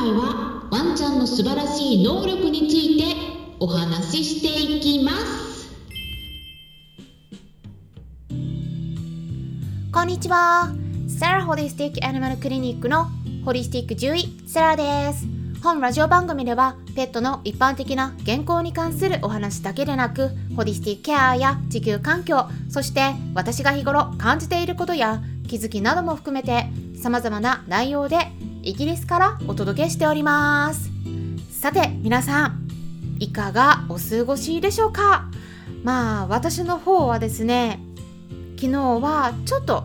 回はワンちゃんの素晴らしい能力についてお話ししていきます。こんにちは。サラホリスティックアニマルクリニックのホリスティック獣医サラです。本ラジオ番組ではペットの一般的な健康に関するお話だけでなくホリスティックケアや地球環境そして私が日頃感じていることや気づきなども含めて様々な内容でイギリスからお届けしております。さて皆さんいかがお過ごしでしょうか？まあ私の方はですね昨日はちょっと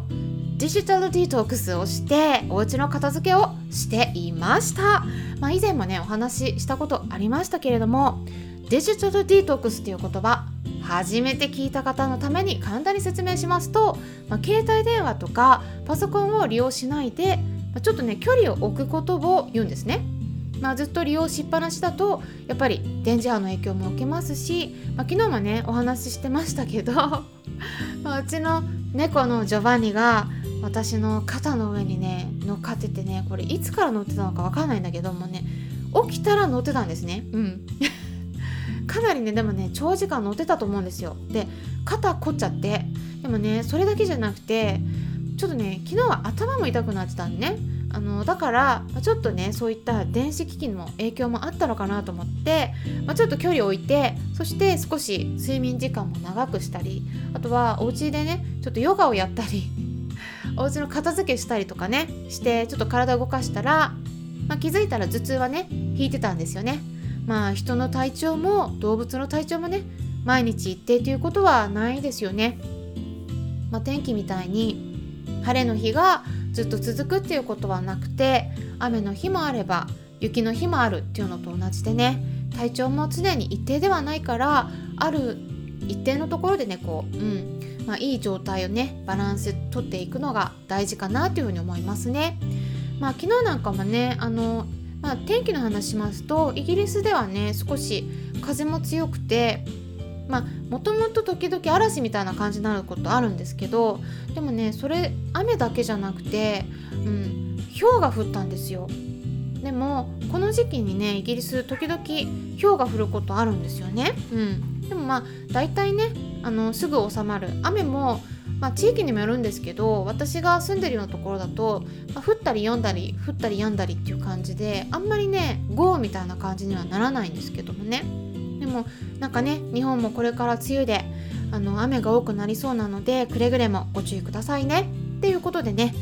デジタルディトックスをしてお家の片付けをしていました、まあ、以前もねお話ししたことありましたけれどもデジタルディトックスっていう言葉初めて聞いた方のために簡単に説明しますと、まあ、携帯電話とかパソコンを利用しないで、ちょっとね距離を置くことを言うんですね。まあ、ずっと利用しっぱなしだとやっぱり電磁波の影響も受けますし、まあ、昨日もねお話ししてましたけど まあうちの猫のジョバンニが私の肩の上にね乗っかっててねこれいつから乗ってたのか分かんないんだけどもね起きたら乗ってたんですね。うん。かなりねでもね長時間乗ってたと思うんですよ。で肩凝っちゃってでもねそれだけじゃなくてちょっとね昨日は頭も痛くなってたんね。あのだからちょっとねそういった電子機器の影響もあったのかなと思って、まあ、ちょっと距離を置いてそして少し睡眠時間も長くしたりあとはお家でねちょっとヨガをやったり お家の片付けしたりとかねしてちょっと体を動かしたら、まあ、気づいたら頭痛はね引いてたんですよね。まあ人の体調も動物の体調もね毎日一定ということはないですよね、まあ、天気みたいに晴れの日がずっと続くっていうことはなくて雨の日もあれば雪の日もあるっていうのと同じでね体調も常に一定ではないからある一定のところでねこう、うんまあ、いい状態をねバランスとっていくのが大事かなというふうに思いますね。まあ、昨日なんかもねあの、まあ、天気の話しますとイギリスではね少し風も強くてまあもともと時々嵐みたいな感じになることあるんですけどでもねそれ雨だけじゃなくて、うん、氷が降ったんですよ。でもこの時期にねイギリス時々氷が降ることあるんですよね、うん、でもまあ大体ねあのすぐ収まる。雨もまあ、地域にもよるんですけど私が住んでるようなところだと、まあ、降ったり読んだり降ったり止んだりっていう感じであんまりね豪雨みたいな感じにはならないんですけどもね。でもなんかね日本もこれから梅雨であの雨が多くなりそうなのでくれぐれもご注意くださいね。っていうことでね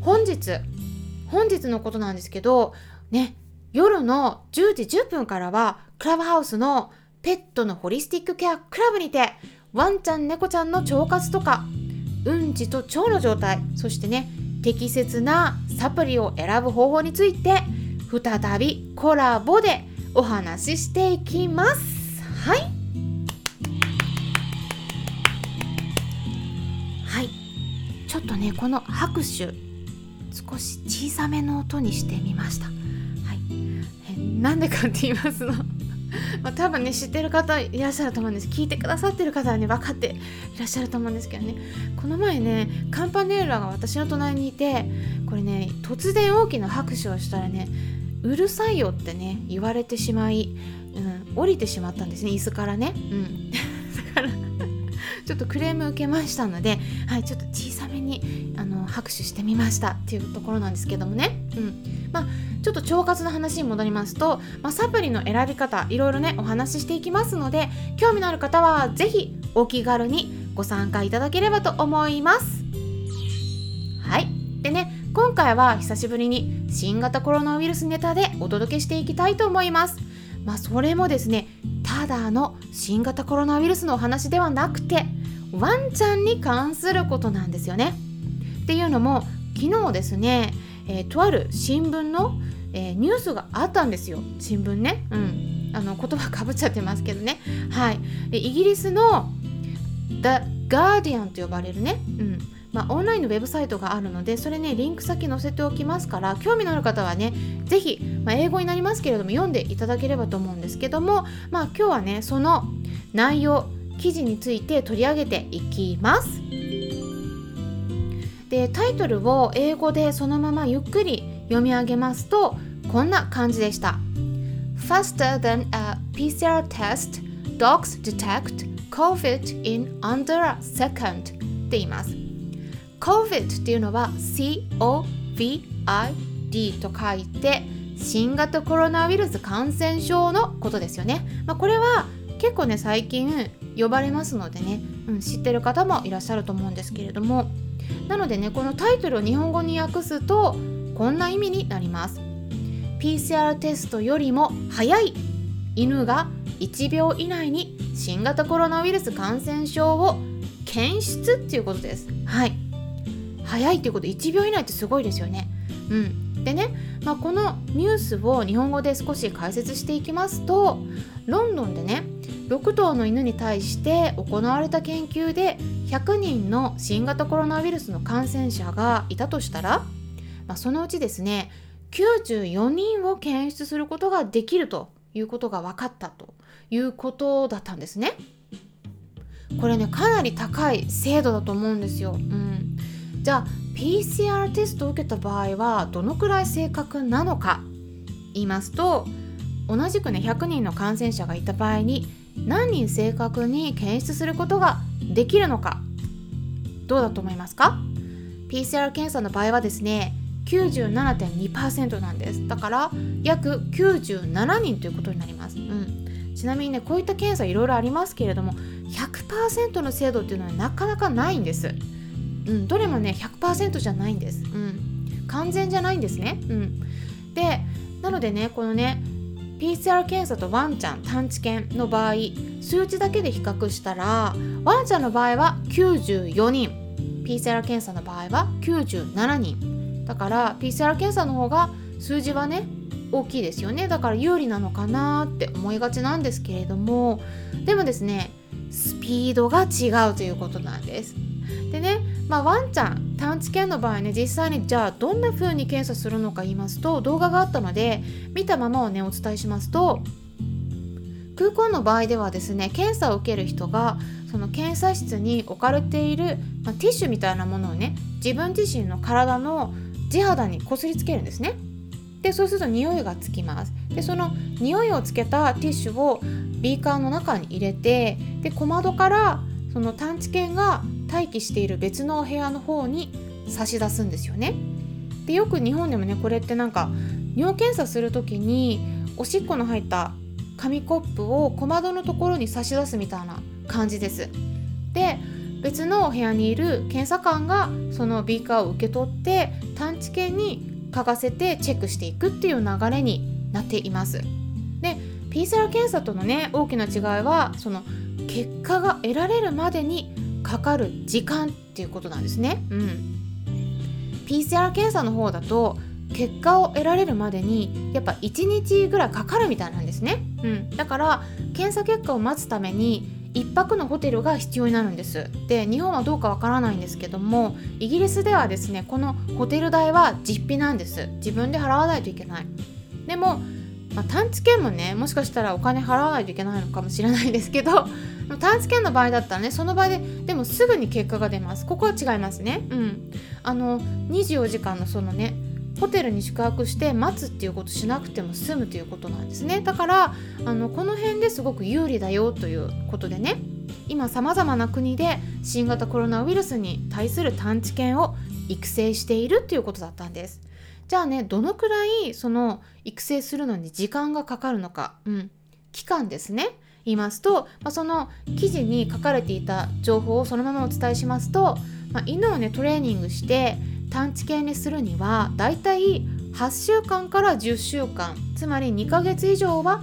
本日本日のことなんですけどね夜の10時10分からはクラブハウスのペットのホリスティックケアクラブにてワンちゃん猫ちゃんの腸活とかうんちと腸の状態そしてね適切なサプリを選ぶ方法について再びコラボでお話ししていきます。はい。はい。ちょっとねこの拍手。少し小さめの音にしてみました。はい。えなんでかって言いますの。まあ、多分ね知ってる方いらっしゃると思うんです。聞いてくださってる方はね分かっていらっしゃると思うんですけどね。この前ねカンパネーラが私の隣にいてこれね突然大きな拍手をしたらねうるさいよってね言われてしまい、うん、降りてしまったんですね。椅子からね、うん、だからちょっとクレーム受けましたので、はい、ちょっと小さめにあの拍手してみましたっていうところなんですけどもね、うん。まあ、ちょっと腸活の話に戻りますと、まあ、サプリの選び方いろいろねお話ししていきますので興味のある方は是非お気軽にご参加いただければと思います。はい。でね今回は久しぶりに新型コロナウイルスネタでお届けしていきたいと思います。まあそれもですねただの新型コロナウイルスのお話ではなくてワンちゃんに関することなんですよね。っていうのも昨日ですね、えー、とある新聞の、えー、ニュースがあったんですよ新聞ね。うん、あの言葉かぶっちゃってますけどね。はい、でイギリスの The Guardian と呼ばれるね、うんまあ、オンラインのウェブサイトがあるのでそれねリンク先載せておきますから興味のある方はね是非、まあ、英語になりますけれども読んでいただければと思うんですけども、まあ、今日はねその内容記事について取り上げていきます。でタイトルを英語でそのままゆっくり読み上げますとこんな感じでした Faster than a PCR test, dogs detect COVID in under a second って言います COVID っていうのは COVID と書いて新型コロナウイルス感染症のことですよね、まあ、これは結構ね最近呼ばれますのでね、うん、知ってる方もいらっしゃると思うんですけれども。なのでねこのタイトルを日本語に訳すとこんな意味になります。PCR テストよりも早い犬が1秒以内に新型コロナウイルス感染症を検出っていうことです。はい。早いっていうこと1秒以内ってすごいですよねうんでね、まあ、このニュースを日本語で少し解説していきますとロンドンでね6頭の犬に対して行われた研究で100人の新型コロナウイルスの感染者がいたとしたら、まあ、そのうちですね94人を検出することができるということが分かったということだったんですね。これねかなり高い精度だと思うんですよ。うん、じゃあ PCR テストを受けた場合はどのくらい正確なのか。言いますと同じくね100人の感染者がいた場合に何人正確に検出することができるのか。どうだと思いますか？PCR 検査の場合はですね97.2%なんです。だから約97人ということになります、うん、ちなみにねこういった検査いろいろありますけれども100%の精度っていうのはなかなかないんです、うん、どれもね100%じゃないんです、うん、完全じゃないんですね、うん、でなのでねこのね PCR 検査とワンちゃん探知犬の場合数値だけで比較したらワンちゃんの場合は94人。PCR 検査の場合は97人。だから PCR 検査の方が数字はね大きいですよね。だから有利なのかなって思いがちなんですけれども。でもですねスピードが違うということなんです。でね、まあ、ワンちゃん探知犬の場合ね実際にじゃあどんな風に検査するのか言いますと動画があったので見たままをねお伝えしますと空港の場合ではですね検査を受ける人がその検査室に置かれている、まあ、ティッシュみたいなものをね自分自身の体の地肌にこすりつけるんですね。でそうすると匂いがつきます。でその匂いをつけたティッシュをビーカーの中に入れてで小窓からその探知犬が待機している別のお部屋の方に差し出すんですよね。でよく日本でもねこれってなんか尿検査する時におしっこの入った紙コップを小窓のところに差し出すみたいな感じです。で別のお部屋にいる検査官がそのビーカーを受け取って探知犬に嗅がせてチェックしていくっていう流れになっています。で PCR 検査とのね大きな違いはその結果が得られるまでにかかる時間っていうことなんですね。うん、PCR 検査の方だと結果を得られるまでにやっぱ1日ぐらいかかるみたいなんですね。うん、だから検査結果を待つために1泊のホテルが必要になるんです。で日本はどうかわからないんですけどもイギリスではですねこのホテル代は実費なんです。自分で払わないといけない。でも、まあ、探知券もねもしかしたらお金払わないといけないのかもしれないですけど探知犬の場合だったらねその場ででもすぐに結果が出ます。ここは違いますね。うん。あの24時間のそのねホテルに宿泊して待つっていうことしなくても済むということなんですね。だからあのこの辺ですごく有利だよということでね今さまざまな国で新型コロナウイルスに対する探知犬を育成しているっていうことだったんです。じゃあねどのくらいその育成するのに時間がかかるのか、うん、期間ですね。言いますと、まあ、その記事に書かれていた情報をそのままお伝えしますと、まあ、犬をねトレーニングして探知犬にするにはだいたい8週間から10週間つまり2ヶ月以上は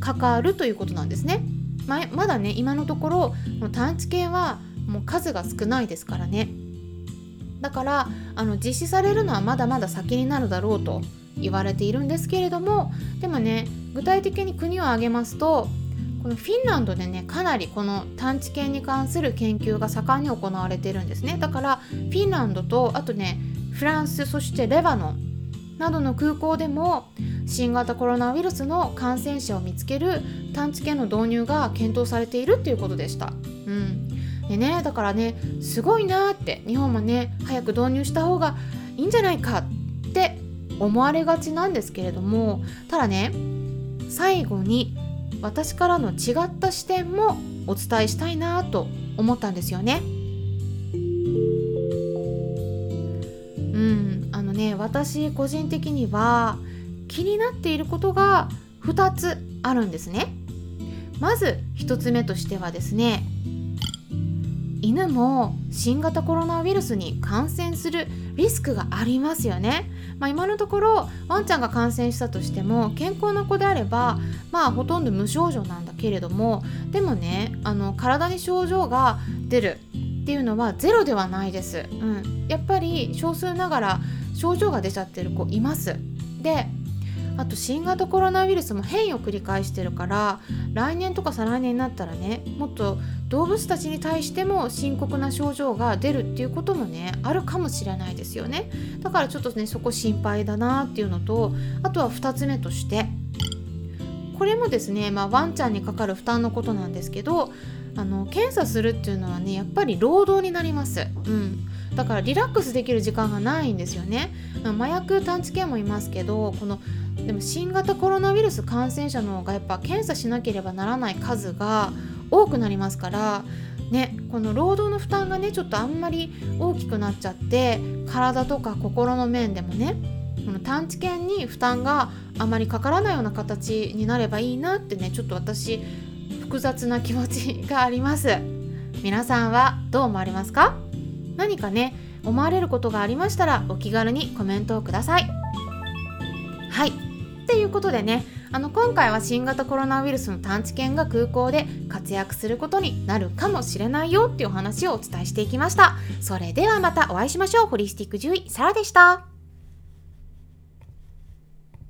かかるということなんですね。ままだね今のところ探知犬はもう数が少ないですからね。だからあの実施されるのはまだまだ先になるだろうと言われているんですけれどもでもね具体的に国を挙げますとこのフィンランドでねかなりこの探知犬に関する研究が盛んに行われてるんですねだからフィンランドとあとねフランスそしてレバノンなどの空港でも新型コロナウイルスの感染者を見つける探知犬の導入が検討されているっていうことでした。うんでね、だからねすごいなって日本もね早く導入した方がいいんじゃないかって思われがちなんですけれどもただね最後に私からの違った視点もお伝えしたいなと思ったんですよね。うんあのね私個人的には気になっていることが2つあるんですね。まず1つ目としてはですね犬も新型コロナウイルスに感染するリスクがありますよね。まあ、今のところワンちゃんが感染したとしても健康な子であればまあほとんど無症状なんだけれどもでもねあの体に症状が出るっていうのはゼロではないです。うん、やっぱり少数ながら症状が出ちゃってる子います。であと新型コロナウイルスも変異を繰り返してるから来年とか再来年になったらねもっと動物たちに対しても深刻な症状が出るっていうこともねあるかもしれないですよね。だからちょっとねそこ心配だなっていうのとあとは2つ目としてこれもですね、まあ、ワンちゃんにかかる負担のことなんですけどあの検査するっていうのはねやっぱり労働になります。うん。だからリラックスできる時間がないんですよね。麻薬探知犬もいますけどこのでも新型コロナウイルス感染者の方がやっぱ検査しなければならない数が多くなりますからねこの労働の負担がねちょっとあんまり大きくなっちゃって体とか心の面でもねこの探知犬に負担があまりかからないような形になればいいなってねちょっと私複雑な気持ちがあります。皆さんはどう思われますか？何かね思われることがありましたらお気軽にコメントをください。いうことでねあの今回は新型コロナウイルスの探知犬が空港で活躍することになるかもしれないよっていうお話をお伝えしていきました。それではまたお会いしましょう。ホリスティック獣医サラでした。